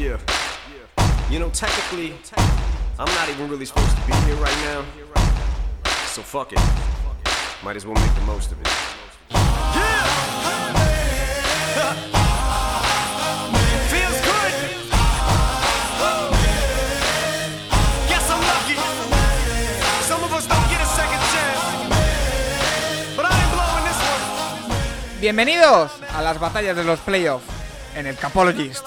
Yeah. You know, technically, I'm not even really supposed to be here right now. So fuck it. Might as well make the most of it. Feels good. Guess I'm lucky. Some of us don't get a second chance. But I ain't blowing this one. Bienvenidos a las batallas de los playoffs en el Capologist.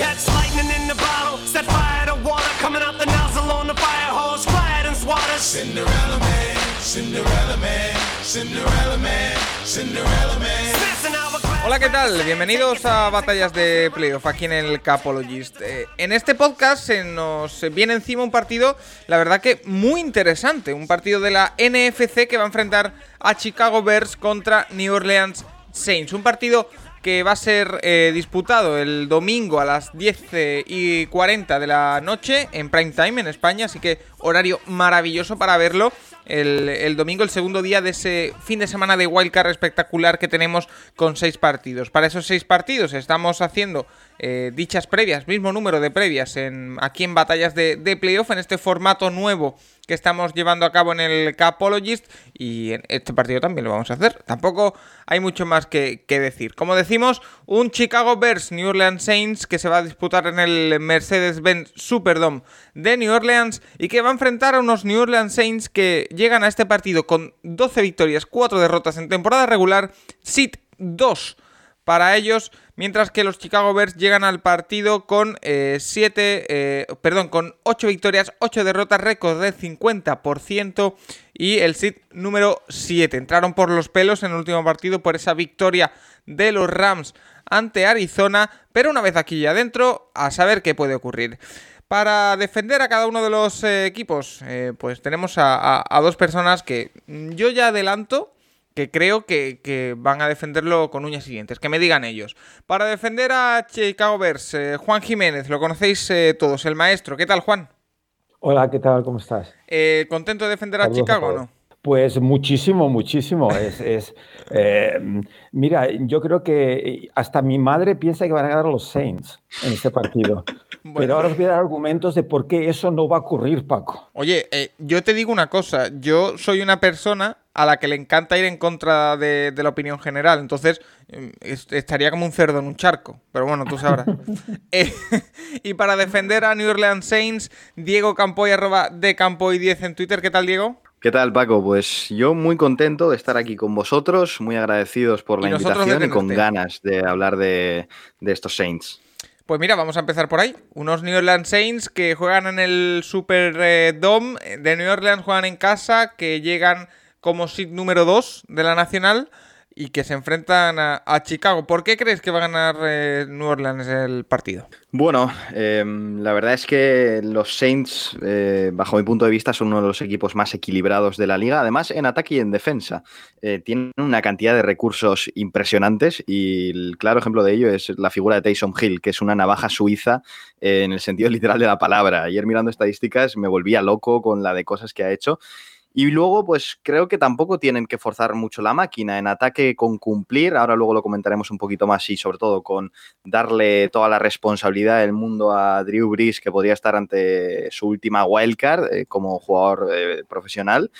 Who can catch lightning in the bottle? Set fire to water coming out the nozzle on the fire hose. Fly it and swat us. Cinderella Man, Cinderella Man, Cinderella Man, Cinderella Man. Smashing hourglass. Hola, ¿qué tal? Bienvenidos a Batallas de Playoff aquí en el Capologist. Eh, en este podcast se nos viene encima un partido, la verdad que muy interesante, un partido de la NFC que va a enfrentar a Chicago Bears contra New Orleans Saints. Un partido que va a ser eh, disputado el domingo a las 10 y 40 de la noche en prime time en España, así que horario maravilloso para verlo. El, el domingo, el segundo día de ese fin de semana de wildcard espectacular que tenemos con seis partidos. Para esos seis partidos estamos haciendo eh, dichas previas, mismo número de previas en, aquí en batallas de, de playoff, en este formato nuevo que estamos llevando a cabo en el Capologist y en este partido también lo vamos a hacer. Tampoco hay mucho más que, que decir. Como decimos, un Chicago Bears New Orleans Saints que se va a disputar en el Mercedes-Benz Superdome de New Orleans y que va a enfrentar a unos New Orleans Saints que llegan a este partido con 12 victorias, 4 derrotas en temporada regular, sit 2 para ellos, mientras que los Chicago Bears llegan al partido con 7, perdón, con 8 victorias, 8 derrotas, récord de 50% y el sit número 7. Entraron por los pelos en el último partido por esa victoria de los Rams ante Arizona, pero una vez aquí ya adentro, a saber qué puede ocurrir. Para defender a cada uno de los eh, equipos, eh, pues tenemos a, dos personas que yo ya adelanto que creo que, que van a defenderlo con uñas siguientes. Que me digan ellos. Para defender a Chicago Bears, eh, Juan Jiménez, lo conocéis eh, todos, el maestro. ¿Qué tal, Juan? Hola, ¿qué tal? ¿Cómo estás? Eh, ¿Contento de defender a Saludos a Chicago o no? Pues muchísimo, muchísimo. Es, es, mira, yo creo que hasta mi madre piensa que van a ganar los Saints en este partido. Bueno. Pero ahora os voy a dar argumentos de por qué eso no va a ocurrir, Paco. Oye, eh, yo te digo una cosa, yo soy una persona a la que le encanta ir en contra de, de la opinión general, entonces eh, es- estaría como un cerdo en un charco, pero bueno, tú sabrás. Eh, y para defender a New Orleans Saints, Diego Campoy, arroba de Campoy10 en Twitter, ¿qué tal Diego? ¿Qué tal, Paco? Pues yo muy contento de estar aquí con vosotros, muy agradecidos por la invitación y con ganas de hablar de, de estos Saints. Pues mira, vamos a empezar por ahí. Unos New Orleans Saints que juegan en el Super eh, Dome de New Orleans, juegan en casa, que llegan como seed número 2 de la Nacional y que se enfrentan a, Chicago. ¿Por qué crees que va a ganar eh, New Orleans el partido? Bueno, eh, la verdad es que los Saints, eh, bajo mi punto de vista, son uno de los equipos más equilibrados de la liga. Además, en ataque y en defensa. Eh, tienen una cantidad de recursos impresionantes y el claro ejemplo de ello es la figura de Taysom Hill, que es una navaja suiza en el sentido literal de la palabra. Ayer mirando estadísticas me volvía loco con la de cosas que ha hecho. Y luego, pues creo que tampoco tienen que forzar mucho la máquina en ataque con cumplir. Ahora luego lo comentaremos un poquito más y sobre todo con darle toda la responsabilidad del mundo a Drew Brees, que podría estar ante su última wildcard eh, como jugador eh, profesional.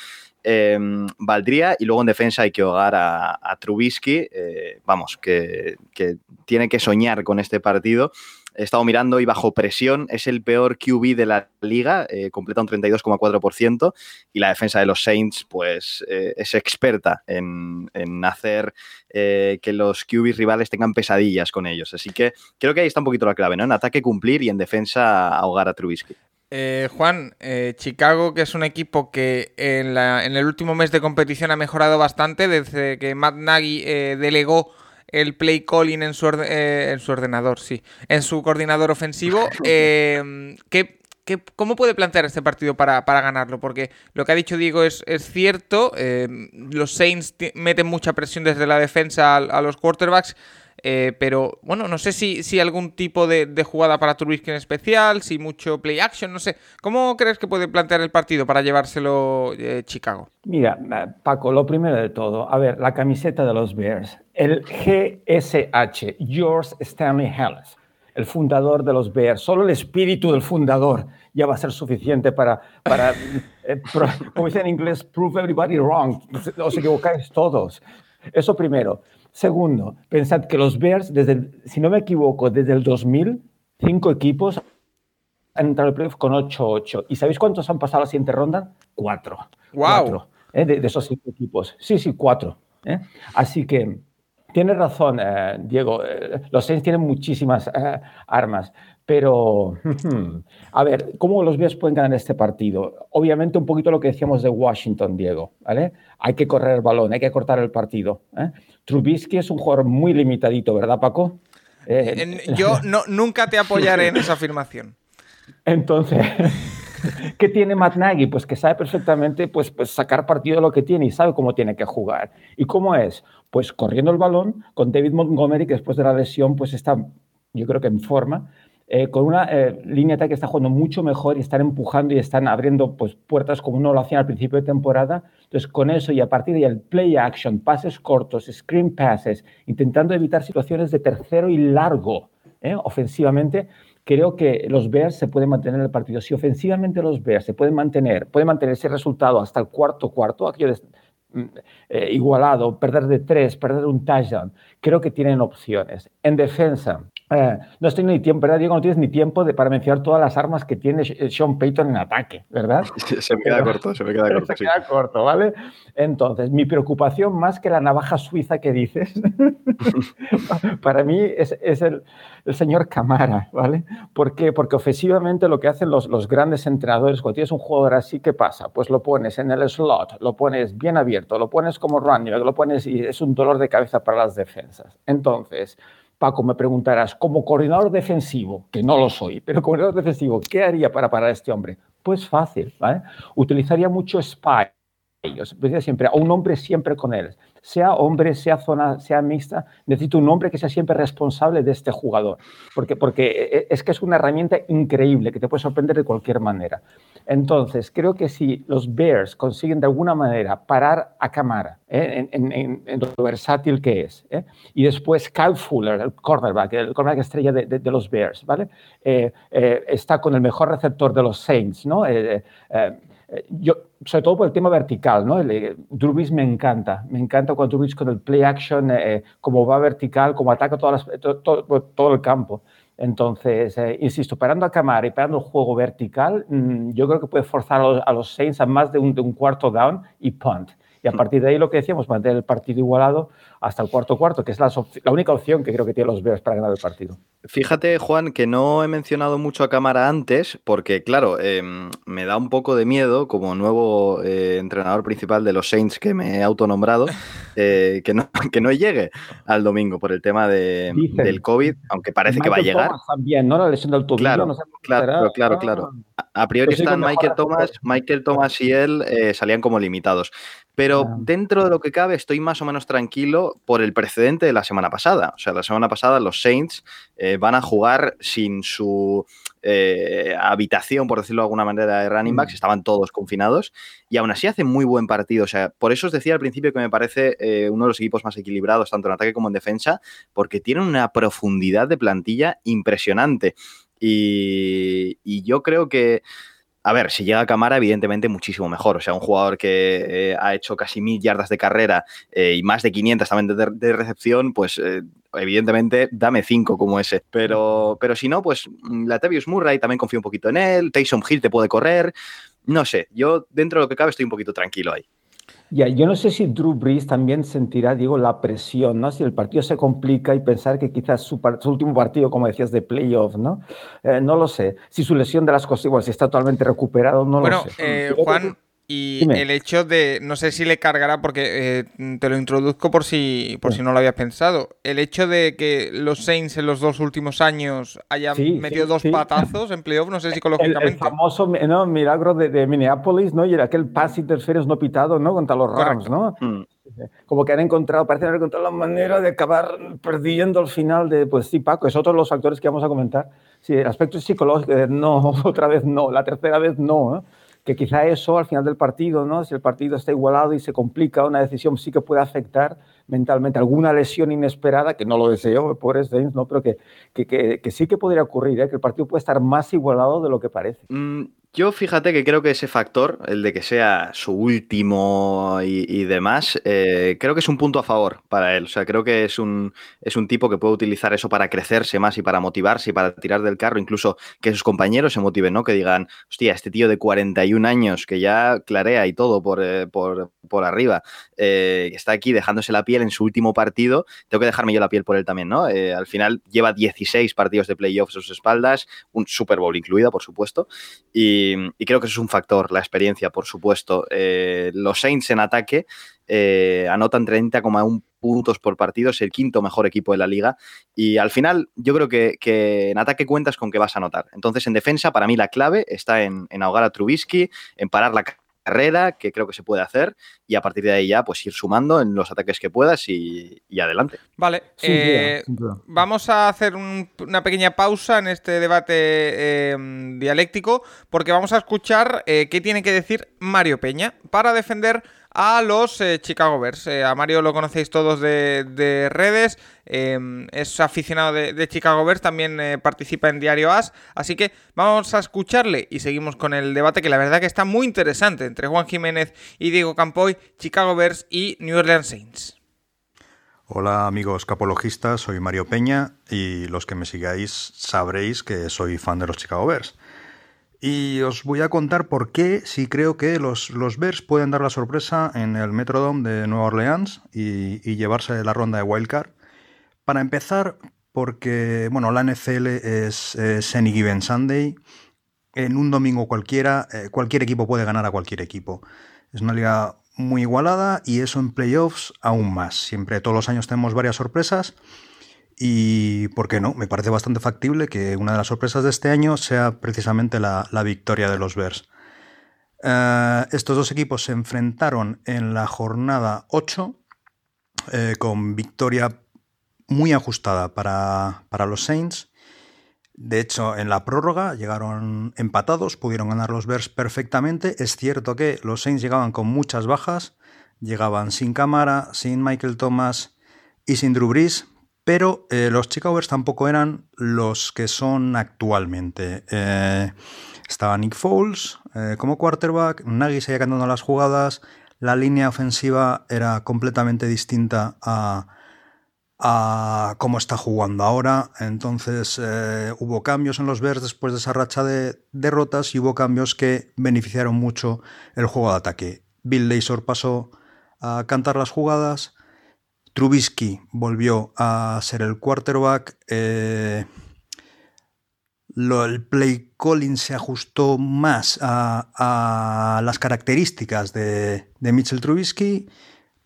Eh, valdría y luego en defensa hay que ahogar a, a Trubisky, eh, vamos, que, que tiene que soñar con este partido. He estado mirando y bajo presión es el peor QB de la liga, eh, completa un 32,4% y la defensa de los Saints pues eh, es experta en, en hacer eh, que los QB rivales tengan pesadillas con ellos. Así que creo que ahí está un poquito la clave, ¿no? En ataque cumplir y en defensa ahogar a Trubisky. Juan, Chicago, que es un equipo que en, la- en el último mes de competición ha mejorado bastante desde que Matt Nagy delegó el play calling en su, orde- eh, en su ordenador, sí, en su coordinador ofensivo. Eh, ¿qué, qué- cómo puede plantear este partido para, para ganarlo? Porque lo que ha dicho Diego es, es cierto, eh, los Saints meten mucha presión desde la defensa a, a los quarterbacks. Eh, pero bueno, no sé si, si algún tipo de, de jugada para Trubisky en especial, si mucho play action, no sé. ¿Cómo crees que puede plantear el partido para llevárselo eh, Chicago? Mira, Paco, lo primero de todo, a ver, la camiseta de los Bears, el GSH, George Stanley Harris, el fundador de los Bears, solo el espíritu del fundador ya va a ser suficiente para, para eh, pro- como dicen en inglés, prove everybody wrong, os equivocáis todos. Eso primero. Segundo, pensad que los Bears, desde, el- si no me equivoco, desde el 2000, cinco equipos han entrado al playoff con 8-8. ¿Y sabéis cuántos han pasado a la siguiente ronda? Cuatro. Cuatro, ¿eh? de, de esos cinco equipos. Sí, sí, cuatro. ¿eh? Así que tienes razón, eh, Diego. eh, los Saints tienen muchísimas eh, armas. Pero, a ver, ¿cómo los Bears pueden ganar este partido? Obviamente un poquito lo que decíamos de Washington, Diego, ¿vale? Hay que correr el balón, hay que cortar el partido. Trubisky es un jugador muy limitadito, ¿verdad, Paco? Yo no, nunca te apoyaré en esa afirmación. Entonces, ¿qué tiene Matt Nagy? Pues que sabe perfectamente pues, pues sacar partido de lo que tiene y sabe cómo tiene que jugar. ¿Y cómo es? Pues corriendo el balón con David Montgomery, que después de la lesión pues está, yo creo que en forma, eh, con una eh, línea de que está jugando mucho mejor y están empujando y están abriendo pues, puertas como no lo hacían al principio de temporada. Entonces, con eso y a partir de ahí el play action, pases cortos, screen passes, intentando evitar situaciones de tercero y largo ¿eh? ofensivamente, creo que los Bears se pueden mantener en el partido. Si ofensivamente los Bears se pueden mantener, pueden mantener ese resultado hasta el cuarto cuarto, aquello de, mm, eh, igualado, perder de tres, perder un touchdown, creo que tienen opciones. En defensa, eh, no estoy ni tiempo, ¿verdad, Diego? No tienes ni tiempo de, para mencionar todas las armas que tiene Sh- Sean Payton en ataque, ¿verdad? Se me queda corto, se me queda corto, Se sí. queda corto, ¿vale? Entonces, mi preocupación más que la navaja suiza que dices, para mí es, es el, el señor Camara, ¿vale? ¿Por qué? Porque ofensivamente lo que hacen los, los grandes entrenadores, cuando tienes un jugador así, ¿qué pasa? Pues lo pones en el slot, lo pones bien abierto, lo pones como running lo pones y es un dolor de cabeza para las defensas. Entonces, Paco, me preguntarás, como coordinador defensivo, que no lo soy, pero coordinador defensivo, ¿qué haría para parar a este hombre? Pues fácil, ¿vale? Utilizaría mucho spy. Siempre, a un hombre siempre con él. Sea hombre, sea zona, sea mixta, necesito un hombre que sea siempre responsable de este jugador. Porque, porque es que es una herramienta increíble que te puede sorprender de cualquier manera. Entonces, creo que si los Bears consiguen de alguna manera parar a Camara ¿eh? en, en- en- lo versátil que es, ¿eh? y después Kyle Fuller, el cornerback, el cornerback estrella de, de- los Bears, ¿vale? Eh, eh, está con el mejor receptor de los Saints, ¿no? Eh, yo, sobre todo por el tema vertical, ¿no? El, eh, me encanta, me encanta cuando Brees con el play action, eh, cómo va vertical, cómo ataca todas todo el campo. Entonces, insisto, parando a Camara y parando el juego vertical, mm, yo creo que puede forzar a los, Saints a más de un cuarto down y punt. Y a partir de ahí lo que decíamos, mantener el partido igualado hasta el cuarto cuarto, que es la, única opción que creo que tienen los Bears para ganar el partido. Fíjate, Juan, que no he mencionado mucho a cámara antes, porque, claro, em, me da un poco de miedo, como nuevo eh, entrenador principal de los Saints que me he autonombrado, eh, que, no, que no llegue al domingo por el tema de- Dicen. del COVID, aunque parece que va a llegar. Thomas también, ¿no? La lesión del tobillo. Claro, no sé cómo claro, será. claro, claro. A priori Pues están Michael. Thomas, Michael Thomas y él eh, salían como limitados. Pero Ah. dentro de lo que cabe, estoy más o menos tranquilo por el precedente de la semana pasada. O sea, la semana pasada los Saints eh, van a jugar sin su eh, habitación, por decirlo de alguna manera, de running backs. Mm. Estaban todos confinados y aún así hacen muy buen partido. O sea, por eso os decía al principio que me parece eh, uno de los equipos más equilibrados, tanto en ataque como en defensa, porque tienen una profundidad de plantilla impresionante. Y, y yo creo que, a ver, si llega a Camara, evidentemente muchísimo mejor. O sea, un jugador que eh, ha hecho casi mil yardas de carrera eh, y más de 500 también de, de recepción, pues eh, evidentemente dame 5 como ese. Pero, pero si no, pues mm, Latavius Murray también confío un poquito en él. Taysom Hill te puede correr. No sé, yo dentro de lo que cabe estoy un poquito tranquilo ahí. Ya, yo no sé si Drew Brees también sentirá, digo, la presión, ¿no? Si el partido se complica y pensar que quizás su, último partido, como decías, de playoff, ¿no? Eh, no lo sé. Si su lesión de las costas, igual, si está totalmente recuperado, no Bueno, lo sé. eh, Juan, que- y Dime. el hecho de, no sé si le cargará, porque eh, te lo introduzco por si, por si no lo habías pensado. El hecho de que los Saints en los dos últimos años hayan Sí, metido sí, dos sí. patazos en playoff, no sé El, el psicológicamente. famoso ¿no? milagro de, de Minneapolis, ¿no? Y era aquel pass interference no pitado, ¿no? Contra los Rams, Correcto. ¿no? Mm. como que han encontrado, parece haber encontrado la manera de acabar perdiendo al final de, pues sí, Paco, es otro de los factores que vamos a comentar. Sí, el aspecto psicológico, no, otra vez no, la tercera vez no, ¿eh? Que quizá eso al final del partido, ¿no? si el partido está igualado y se complica, una decisión sí que puede afectar mentalmente alguna lesión inesperada, que no lo deseo, por Saints, ¿no? pero que, que, que, sí que podría ocurrir, ¿eh? que el partido puede estar más igualado de lo que parece. Mm, yo fíjate que creo que ese factor, el de que sea su último y, demás, eh, creo que es un punto a favor para él. O sea, creo que es un, es un tipo que puede utilizar eso para crecerse más y para motivarse y para tirar del carro, incluso que sus compañeros se motiven, ¿no? Que digan, hostia, este tío de 41 años que ya clarea y todo por, eh, por, por arriba, eh, está aquí dejándose la piel en su último partido, tengo que dejarme yo la piel por él también, ¿no? al final lleva 16 partidos de playoffs a sus espaldas, un Super Bowl incluida, por supuesto, y creo que eso es un factor, la experiencia, por supuesto. Eh, los Saints en ataque eh, anotan 30,1 puntos por partido, es el quinto mejor equipo de la liga. Y al final, yo creo que, en ataque cuentas con que vas a anotar. Entonces, en defensa, para mí la clave está en, en ahogar a Trubisky, en parar la carrera, que creo que se puede hacer, y a partir de ahí ya pues ir sumando en los ataques que puedas y, adelante. Vale, eh, vamos a hacer una pequeña pausa en este debate em, dialéctico, porque vamos a escuchar eh, qué tiene que decir Mario Peña para defender a los eh, Chicago Bears. Eh, a Mario lo conocéis todos de, redes, em, es aficionado de, Chicago Bears, también eh, participa en Diario As, así que vamos a escucharle y seguimos con el debate que la verdad que está muy interesante entre Juan Jiménez y Diego Campoy, Chicago Bears y New Orleans Saints. Hola amigos capologistas, soy Mario Peña y los que me sigáis sabréis que soy fan de los Chicago Bears. Y os voy a contar por qué si creo que los, los Bears pueden dar la sorpresa en el Metrodome de Nueva Orleans y, llevarse la ronda de Wildcard. Para empezar, porque bueno, la NFL es, Any Given Sunday. En un domingo cualquiera, eh, cualquier equipo puede ganar a cualquier equipo. Es una liga muy igualada y eso en playoffs aún más. Siempre todos los años tenemos varias sorpresas y, ¿por qué no? Me parece bastante factible que una de las sorpresas de este año sea precisamente la, victoria de los Bears. Eh, estos dos equipos se enfrentaron en la jornada 8 eh, con victoria muy ajustada para, para, los Saints. De hecho, en la prórroga llegaron empatados, pudieron ganar los Bears perfectamente. Es cierto que los Saints llegaban con muchas bajas, llegaban sin cámara, sin Michael Thomas y sin Drew Brees, pero eh, los Chicago tampoco eran los que son actualmente. Eh, estaba Nick Foles eh, como quarterback, Nagy seguía cantando las jugadas, la línea ofensiva era completamente distinta a, a cómo está jugando ahora. Entonces hubo cambios en los Bears después de esa racha de derrotas y hubo cambios que beneficiaron mucho el juego de ataque. Bill Lazor pasó a cantar las jugadas. Trubisky volvió a ser el quarterback. Eh, el play calling se ajustó más a, las características de, Mitchell Trubisky,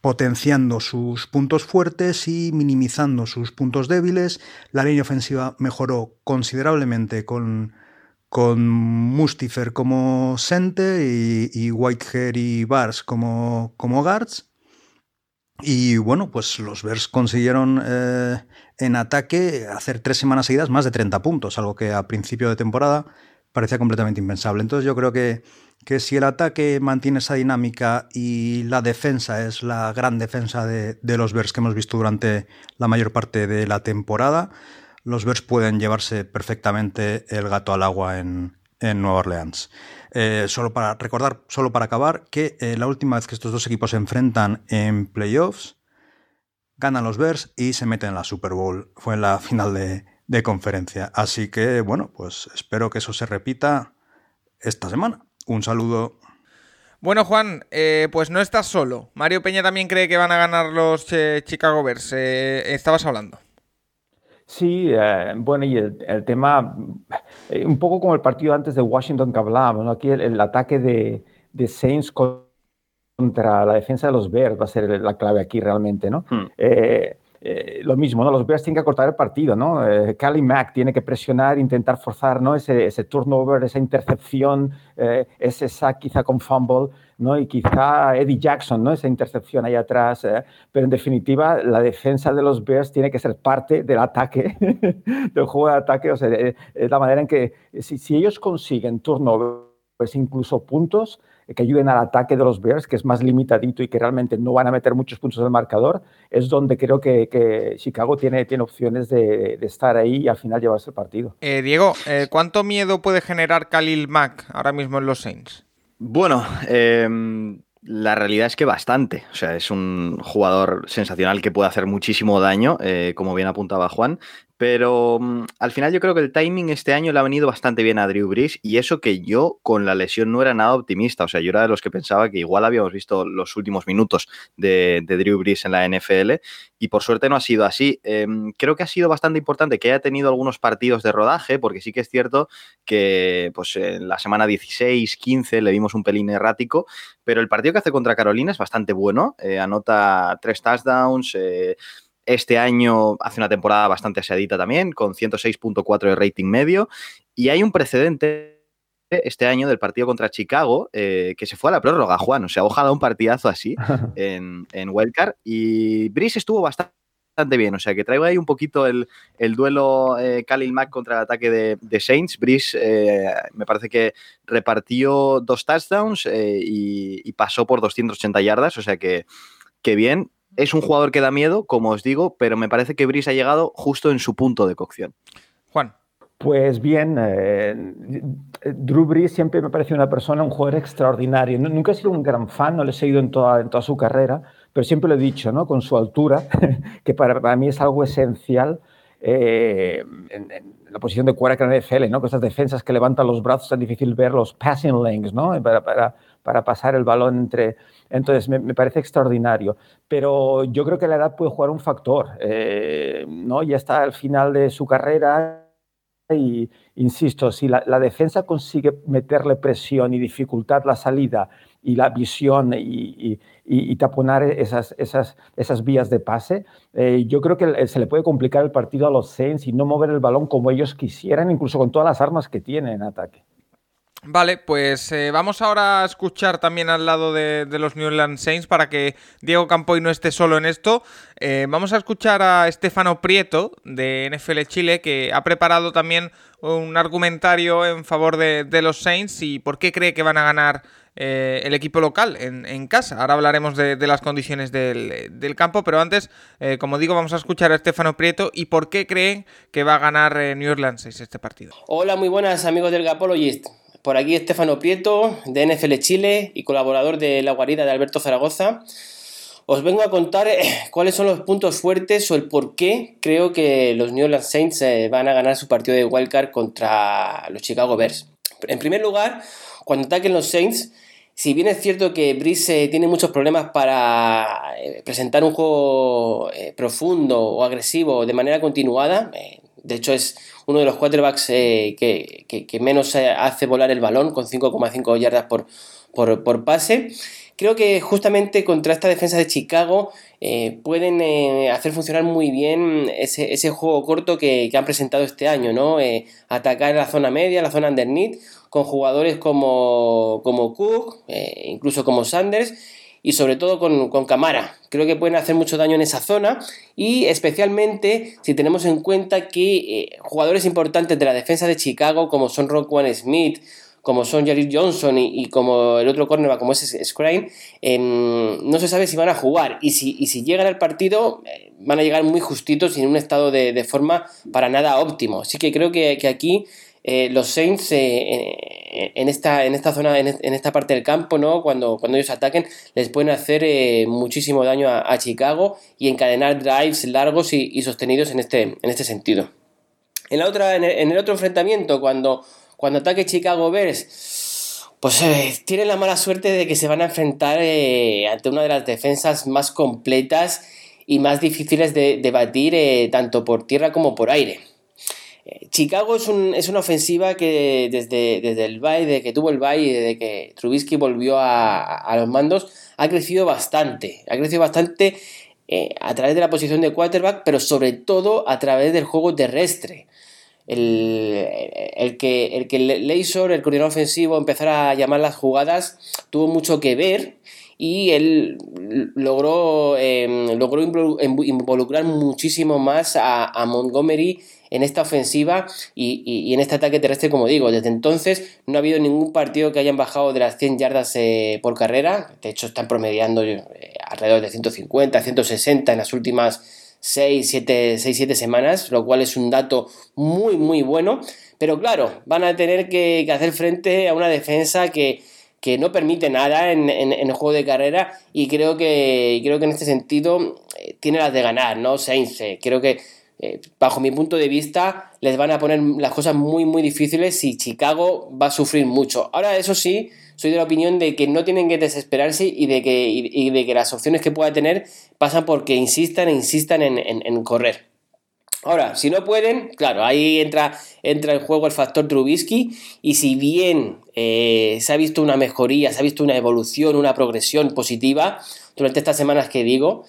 potenciando sus puntos fuertes y minimizando sus puntos débiles. La línea ofensiva mejoró considerablemente con, con Mustifer como center y, Whitehair y Bars como, como guards. Y bueno, pues los Bears consiguieron eh, en ataque hacer tres semanas seguidas más de 30 puntos, algo que a principio de temporada parecía completamente impensable. Entonces yo creo que, que si el ataque mantiene esa dinámica y la defensa es la gran defensa de, de los Bears que hemos visto durante la mayor parte de la temporada, los Bears pueden llevarse perfectamente el gato al agua en, en Nueva Orleans. Eh, solo para recordar, solo para acabar, que eh, la última vez que estos dos equipos se enfrentan en playoffs, ganan los Bears y se meten en la Super Bowl. Fue en la final de, conferencia. Así que, bueno, pues espero que eso se repita esta semana. Un saludo. Bueno, Juan, eh, pues no estás solo. Mario Peña también cree que van a ganar los Chicago Bears. estabas hablando. Sí, eh, bueno, y el, tema, eh, un poco como el partido antes de Washington que hablábamos, aquí el, ataque de, de, Saints contra la defensa de los Bears va a ser la clave aquí realmente, ¿no? Hmm. Eh, eh, lo mismo, ¿no? Los Bears tienen que cortar el partido, ¿no? Eh, Cali Mack tiene que presionar, intentar forzar, ¿no? Ese, ese turnover, esa intercepción, eh, ese sack quizá con fumble, ¿no? Y quizá Eddie Jackson, ¿no? Esa intercepción ahí atrás. ¿eh? Pero en definitiva, la defensa de los Bears tiene que ser parte del ataque, del juego de ataque. O sea, es la manera en que si, ellos consiguen turnovers, incluso puntos, que ayuden al ataque de los Bears, que es más limitadito y que realmente no van a meter muchos puntos en el marcador, es donde creo que, Chicago tiene, opciones de, estar ahí y al final llevarse el partido. Eh, Diego, eh, ¿cuánto miedo puede generar Khalil Mack ahora mismo en los Saints? Bueno, eh, la realidad es que bastante. O sea, es un jugador sensacional que puede hacer muchísimo daño, eh, como bien apuntaba Juan. Pero um, al final yo creo que el timing este año le ha venido bastante bien a Drew Brees y eso que yo con la lesión no era nada optimista. O sea, yo era de los que pensaba que igual habíamos visto los últimos minutos de, Drew Brees en la NFL y por suerte no ha sido así. Eh, creo que ha sido bastante importante que haya tenido algunos partidos de rodaje porque sí que es cierto que pues, en la semana 16, 15 le vimos un pelín errático, pero el partido que hace contra Carolina es bastante bueno. Eh, anota tres touchdowns. Eh, este año hace una temporada bastante aseadita también, con 106.4 de rating medio. Y hay un precedente este año del partido contra Chicago eh, que se fue a la prórroga, Juan. O sea, ojalá un partidazo así en, en Wildcard. Y Brice estuvo bastante bien. O sea, que traigo ahí un poquito el, el duelo eh, Khalil Mack contra el ataque de, de Saints. Brice eh, me parece que repartió dos touchdowns eh, y, y, pasó por 280 yardas. O sea que, que bien. Es un jugador que da miedo, como os digo, pero me parece que Brice ha llegado justo en su punto de cocción. Juan. Pues bien, eh, Drew Brees siempre me parece una persona, un jugador extraordinario. Nunca he sido un gran fan, no le he seguido en toda, en toda su carrera, pero siempre lo he dicho, ¿no? Con su altura, que para, para mí es algo esencial. Eh, en, en, la posición de quarterback en NFL, ¿no? Con esas defensas que levantan los brazos, es difícil ver los passing lanes, ¿no? Para, para, para pasar el balón entre... Entonces, me, parece extraordinario. Pero yo creo que la edad puede jugar un factor, eh, ¿no? Ya está al final de su carrera, y insisto, si la, defensa consigue meterle presión y dificultad la salida y la visión y taponar esas, esas, esas, vías de pase, eh, yo creo que se le puede complicar el partido a los Saints y no mover el balón como ellos quisieran, incluso con todas las armas que tienen en ataque. Vale, pues eh, vamos ahora a escuchar también al lado de, los New Orleans Saints para que Diego Campoy no esté solo en esto. Eh, vamos a escuchar a Estefano Prieto de NFL Chile que ha preparado también un argumentario en favor de, los Saints y por qué cree que van a ganar eh, el equipo local en, casa. Ahora hablaremos de, las condiciones del, campo, pero antes, como digo, vamos a escuchar a Estefano Prieto y por qué creen que va a ganar New Orleans Saints este partido. Hola, muy buenas amigos del Gapologist. Por aquí Estefano Prieto, de NFL Chile y colaborador de La Guarida de Alberto Zaragoza. Os vengo a contar eh, cuáles son los puntos fuertes o el por qué creo que los New Orleans Saints eh, van a ganar su partido de wildcard contra los Chicago Bears. En primer lugar, cuando ataquen los Saints, si bien es cierto que Brice tiene muchos problemas para eh, presentar un juego profundo o agresivo de manera continuada, de hecho es uno de los quarterbacks eh, que, menos hace volar el balón, con 5,5 yardas por, por, pase. Creo que justamente contra esta defensa de Chicago eh, pueden eh, hacer funcionar muy bien ese, juego corto que, han presentado este año, ¿no? Eh, atacar la zona media, la zona underneath, con jugadores como, como Cook, incluso como Sanders, y sobre todo con, con Camara. Creo que pueden hacer mucho daño en esa zona y especialmente si tenemos en cuenta que eh, jugadores importantes de la defensa de Chicago como son Rockwan Smith, como son Jared Johnson y, y, como el otro cornerback como es Scrine, eh, no se sabe si van a jugar y si, y si llegan al partido eh, van a llegar muy justitos y en un estado de, de, forma para nada óptimo. Así que creo que, que aquí eh, los Saints eh, en, esta, en esta zona, en, esta parte del campo, ¿no? Cuando, cuando ellos ataquen, les pueden hacer eh, muchísimo daño a, Chicago y encadenar drives largos y, sostenidos en este, en este sentido. En, la otra, en, el, otro enfrentamiento, cuando, cuando ataque Chicago Bears, pues tienen la mala suerte de que se van a enfrentar ante una de las defensas más completas y más difíciles de, batir tanto por tierra como por aire. Chicago es, un, es, una ofensiva que desde, el bye, desde que tuvo el bye y desde que Trubisky volvió a, los mandos, ha crecido bastante. Ha crecido bastante eh, a través de la posición de quarterback, pero sobre todo a través del juego terrestre. El, que, el que el coordinador ofensivo, empezara a llamar las jugadas, tuvo mucho que ver y él logró, em, logró involucrar muchísimo más a, Montgomery en esta ofensiva y, en este ataque terrestre, como digo. Desde entonces no ha habido ningún partido que hayan bajado de las 100 yardas eh, por carrera. De hecho, están promediando eh, alrededor de 150, 160 en las últimas 6, 7, 6, 7 semanas, lo cual es un dato muy, muy bueno. Pero claro, van a tener que hacer frente a una defensa que que no permite nada en, el juego de carrera y creo que, creo que en este sentido eh, tiene las de ganar, ¿no? Sainz, creo que eh, bajo mi punto de vista les van a poner las cosas muy muy difíciles y Chicago va a sufrir mucho. Ahora eso sí, soy de la opinión de que no tienen que desesperarse y de que, de que las opciones que pueda tener pasan porque insistan e insistan en correr. Ahora, si no pueden, claro, ahí entra, entra en juego el factor Trubisky y si bien eh, se ha visto una mejoría, se ha visto una evolución, una progresión positiva durante estas semanas que digo,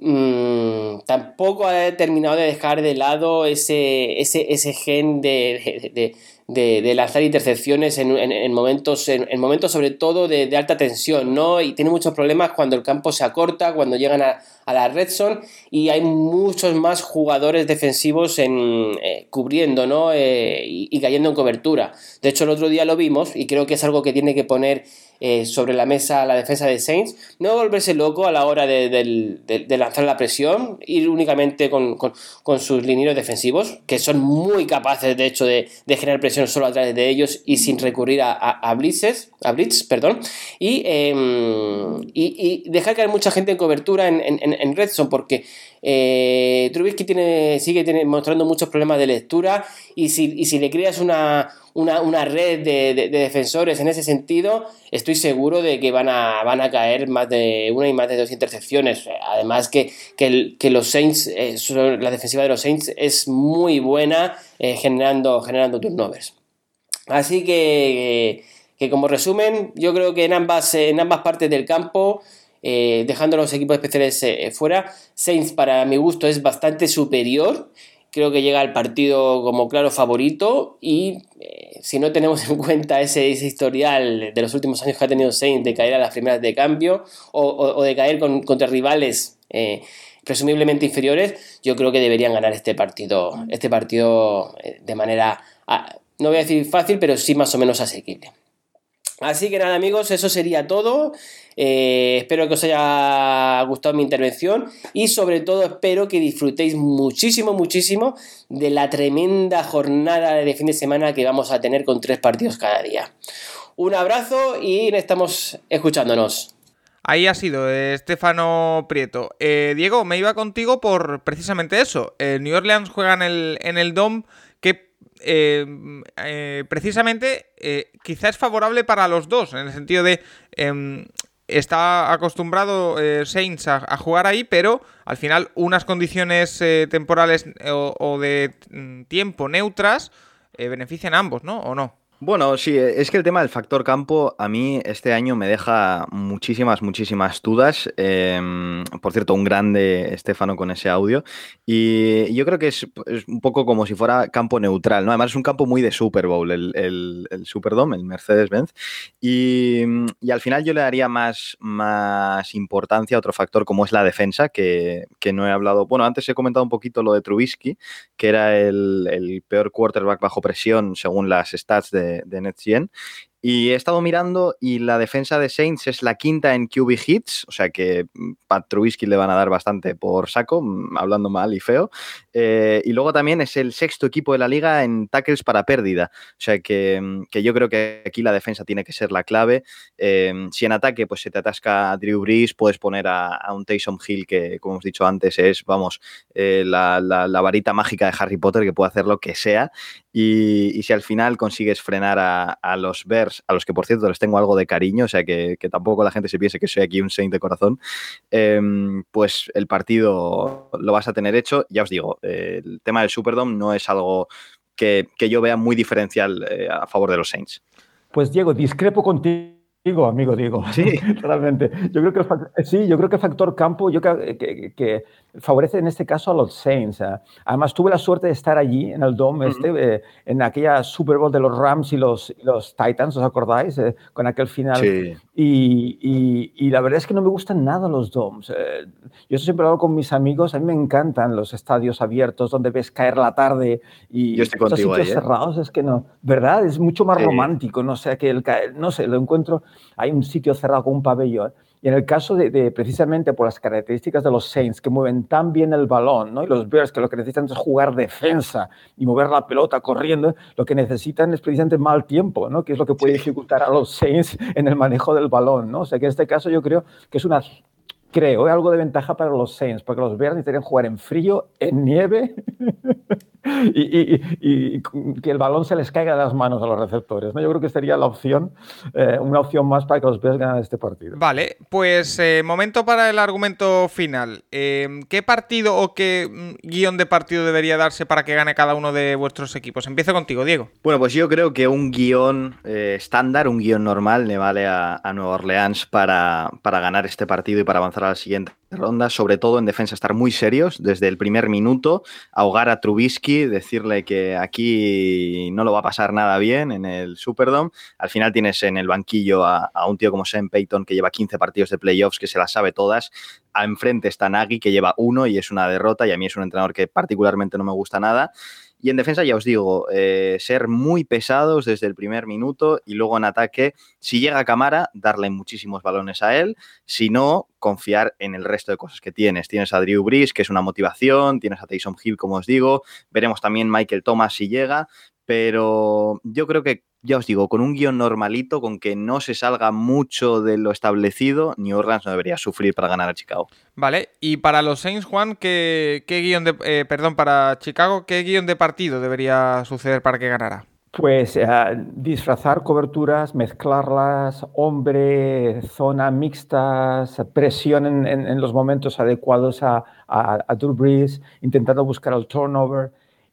mmm, tampoco ha terminado de dejar de lado ese, ese, ese gen de, lanzar intercepciones en, momentos, en, momentos sobre todo de, alta tensión, ¿no? Y tiene muchos problemas cuando el campo se acorta, cuando llegan a, la red zone y hay muchos más jugadores defensivos en, eh, cubriendo, ¿no? Eh, y, cayendo en cobertura. De hecho, el otro día lo vimos y creo que es algo que tiene que poner eh, sobre la mesa la defensa de Saints, no volverse loco a la hora de, lanzar la presión, ir únicamente con, sus linieros defensivos, que son muy capaces de hecho de, generar presión solo a través de ellos y sin recurrir a, a, blitzes, a blitz, perdón, y, y, dejar caer mucha gente en cobertura en, en, en porque eh, Trubisky tiene, sigue mostrando muchos problemas de lectura y si, le creas una, red de, defensores en ese sentido, estoy seguro de que van a, caer más de una y más de dos intercepciones. Además que, los Saints, eh, la defensiva de los Saints es muy buena eh, generando, generando turnovers. Así que, como resumen, yo creo que en ambas partes del campo eh, dejando los equipos especiales eh, fuera, Saints para mi gusto es bastante superior. Creo que llega al partido como claro favorito y eh, si no tenemos en cuenta ese, historial de los últimos años que ha tenido Saints de caer a las primeras de cambio o, de caer contra rivales presumiblemente inferiores, yo creo que deberían ganar este partido, este partido de manera, ah, no voy a decir fácil, pero sí más o menos asequible. Así que nada amigos, eso sería todo. Eh, espero que os haya gustado mi intervención y sobre todo espero que disfrutéis muchísimo, muchísimo de la tremenda jornada de fin de semana que vamos a tener con tres partidos cada día. Un abrazo y estamos escuchándonos. Ahí ha sido Estefano Prieto. Eh, Diego, me iba contigo por precisamente eso. New Orleans juega en el, en el Dom que eh, precisamente eh, quizá es favorable para los dos, en el sentido de em, está acostumbrado eh, a, jugar ahí, pero al final unas condiciones temporales o, de mm, tiempo neutras benefician a ambos, ¿no? ¿O no? Bueno, sí, e, es que el tema del factor campo a mí este año me deja muchísimas, muchísimas dudas. Em, por cierto, un grande Estefano con ese audio. Y yo creo que es, un poco como si fuera campo neutral, ¿no? Además es un campo muy de Super Bowl, el, el, Superdome, el Mercedes-Benz. Y, al final yo le daría más, más importancia a otro factor como es la defensa, que, no he hablado. Bueno, antes he comentado un poquito lo de Trubisky, que era el, el peor quarterback bajo presión según las stats de de, de Net100 y he estado mirando y la defensa de Saints es la quinta en QB hits, o sea que mm, Pat Trubisky le van a dar bastante por saco, mm, hablando mal y feo. Eh, y luego también es el sexto equipo de la liga en tackles para pérdida, o sea que, mm, que yo creo que aquí la defensa tiene que ser la clave. Eh, si en ataque pues se te atasca Drew Brees, puedes poner a, un Taysom Hill que, como hemos dicho antes, es, vamos, eh, la, la, varita mágica de Harry Potter que puede hacer lo que sea. Y, si al final consigues frenar a, a los Bears, a los que por cierto les tengo algo de cariño, o sea que, tampoco la gente se piense que soy aquí un saint de corazón, em, pues el partido lo vas a tener hecho. Ya os digo, el tema del Superdome no es algo que, yo vea muy diferencial eh, a favor de los Saints. Pues Diego, discrepo contigo amigo, digo. Sí. Realmente. Yo creo que el sí, yo creo que el factor campo yo creo que, que- que favorece en este caso a los Saints. eh. Además, tuve la suerte de estar allí en el Dome, este, eh, en aquella Super Bowl de los Rams y los, y los Titans, ¿os acordáis? Eh, con aquel final. Sí. Y, y- y la verdad es que no me gustan nada los domes. Eh, yo siempre lo hablo con mis amigos. A mí me encantan los estadios abiertos donde ves caer la tarde y Yo estoy contigo sitios ahí, ¿eh? cerrados. Es que no, ¿verdad? Es mucho más Sí. romántico. No sé, que el, ca- no sé, lo encuentro. Hay un sitio cerrado con un pabellón. Y en el caso de, de, precisamente por las características de los Saints, que mueven tan bien el balón, ¿no? y los Bears, que lo que necesitan es jugar defensa y mover la pelota corriendo, lo que necesitan es precisamente mal tiempo, ¿no? que es lo que puede dificultar a los Saints en el manejo del balón. ¿no? O sea que en este caso yo creo que es una, creo, algo de ventaja para los Saints, porque los Bears necesitan jugar en frío, en nieve y, y- y- y que el balón se les caiga de las manos a los receptores. ¿no? Yo creo que sería la opción, eh, una opción más para que los Bears ganen este partido. Vale, pues eh, momento para el argumento final. Eh, ¿Qué partido o qué mm, guion de partido debería darse para que gane cada uno de vuestros equipos? Empiezo contigo, Diego. Bueno, pues yo creo que un guion eh, estándar, un guion normal, le vale a, a Nueva Orleans para, para ganar este partido y para avanzar a la siguiente ronda. Sobre todo en defensa, estar muy serios desde el primer minuto, ahogar a Trubisky, decirle que aquí no lo va a pasar nada bien en el Superdome. Al final tienes en el banquillo a, a un tío como Sam Payton que lleva 15 partidos de playoffs, que se las sabe todas. A enfrente está Nagy, que lleva uno y es una derrota, y a mí es un entrenador que particularmente no me gusta nada. Y en defensa, ya os digo, eh, ser muy pesados desde el primer minuto y luego en ataque, si llega Camara, darle muchísimos balones a él. Si no, confiar en el resto de cosas que tienes. Tienes a Drew Brees, que es una motivación. Tienes a Taysom Hill, como os digo. Veremos también Michael Thomas si llega. Pero yo creo que, ya os digo, con un guion normalito, con que no se salga mucho de lo establecido, New Orleans no debería sufrir para ganar a Chicago. Vale, y para los Saints, Juan, ¿qué, qué guion de. eh, perdón, para Chicago, ¿qué guion de partido debería suceder para que ganara? Pues eh, disfrazar coberturas, mezclarlas, hombre, zona mixtas, presión en, en- en los momentos adecuados a, a, a Drew Brees, intentando buscar el turnover.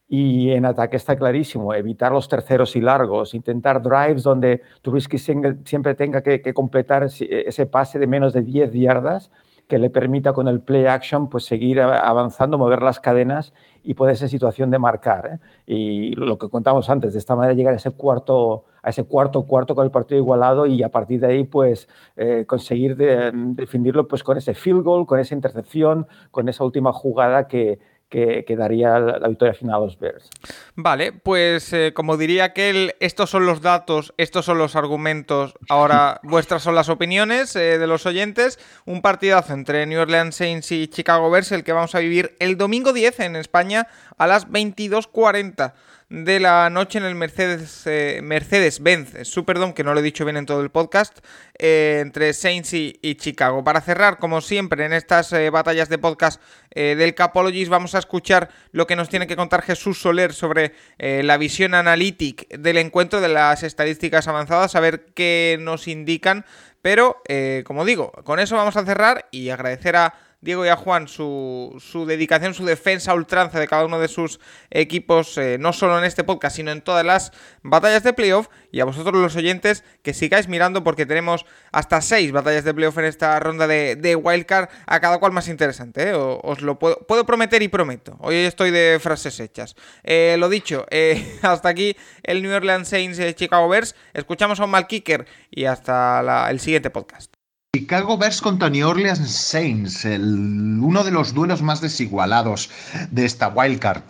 Y en ataque está clarísimo, evitar los terceros y largos, intentar drives donde Trubisky siempre tenga que, que completar ese ese pase de menos de 10 yardas que le permita con el play action pues seguir avanzando, mover las cadenas y ponerse en situación de marcar. ¿eh? Y lo que contamos antes, de esta manera llegar a ese cuarto, a ese cuarto cuarto con el partido igualado y a partir de ahí pues eh, conseguir de- definirlo pues con ese field goal, con esa intercepción, con esa última jugada que, que, que daría la, la victoria final a los Bears. Vale, pues eh, como diría aquel, estos son los datos, estos son los argumentos, ahora vuestras son las opiniones eh, de los oyentes. Un partidazo entre New Orleans Saints y Chicago Bears, el que vamos a vivir el domingo 10 en España a las 22.40 de la noche en el Mercedes eh, Mercedes-Benz Superdome, que no lo he dicho bien en todo el podcast, eh, entre Saints y, y Chicago. Para cerrar, como siempre, en estas eh, batallas de podcast eh, del Capologist, vamos a escuchar lo que nos tiene que contar Jesús Soler sobre eh, la visión analítica del encuentro de las estadísticas avanzadas, a ver qué nos indican. Pero, eh, como digo, con eso vamos a cerrar y agradecer a Diego y a Juan su, su dedicación, su defensa ultranza de cada uno de sus equipos, eh, no solo en este podcast, sino en todas las batallas de playoff. Y a vosotros los oyentes que sigáis mirando porque tenemos hasta seis batallas de playoff en esta ronda de, de Wildcard, a cada cual más interesante. ¿eh? Os lo puedo, puedo prometer y prometo. Hoy estoy de frases hechas. Eh, lo dicho, eh, hasta aquí el New Orleans Saints Chicago Bears. Escuchamos a un mal kicker y hasta el siguiente podcast. Chicago Bears contra New Orleans Saints, el- uno de los duelos más desigualados de esta wildcard.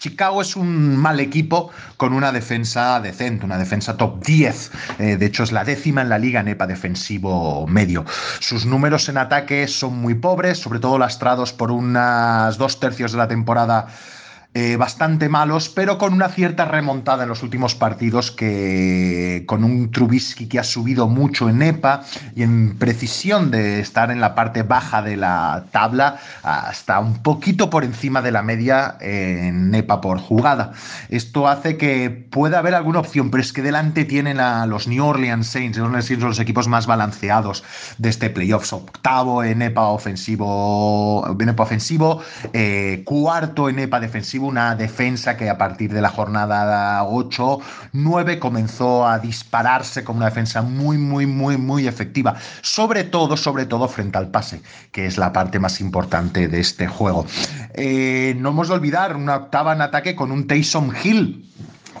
Chicago es un mal equipo con una defensa decente, una defensa top 10. Eh, de hecho, es la décima en la liga en EPA defensivo medio. Sus números en ataque son muy pobres, sobre todo lastrados por unas dos tercios de la temporada eh, bastante malos, pero con una cierta remontada en los últimos partidos que con un Trubisky que ha subido mucho en EPA y en precisión de estar en la parte baja de la tabla hasta un poquito por encima de la media en EPA por jugada. Esto hace que pueda haber alguna opción, pero es que delante tienen a los New Orleans Saints, New son los equipos más balanceados de este playoffs, octavo en EPA ofensivo, en EPA ofensivo, eh, cuarto en EPA defensivo una defensa que a partir de la jornada 8, 9 comenzó a dispararse como una defensa muy, muy, muy, muy efectiva. Sobre todo, sobre todo frente al pase, que es la parte más importante de este juego. Eh, no hemos de olvidar una octava en ataque con un Taysom Hill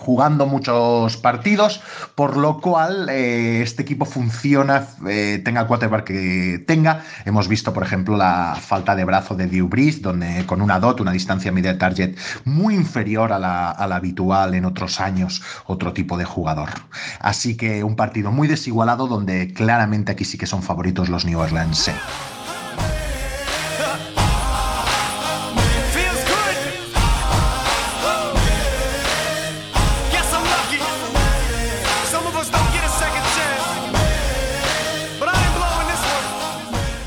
jugando muchos partidos, por lo cual eh, este equipo funciona, eh, tenga el quarterback que tenga. Hemos visto, por ejemplo, la falta de brazo de Drew Brees, donde con una dot, una distancia media target muy inferior a la, a la habitual en otros años, otro tipo de jugador. Así que un partido muy desigualado donde claramente aquí sí que son favoritos los New Orleans Saints.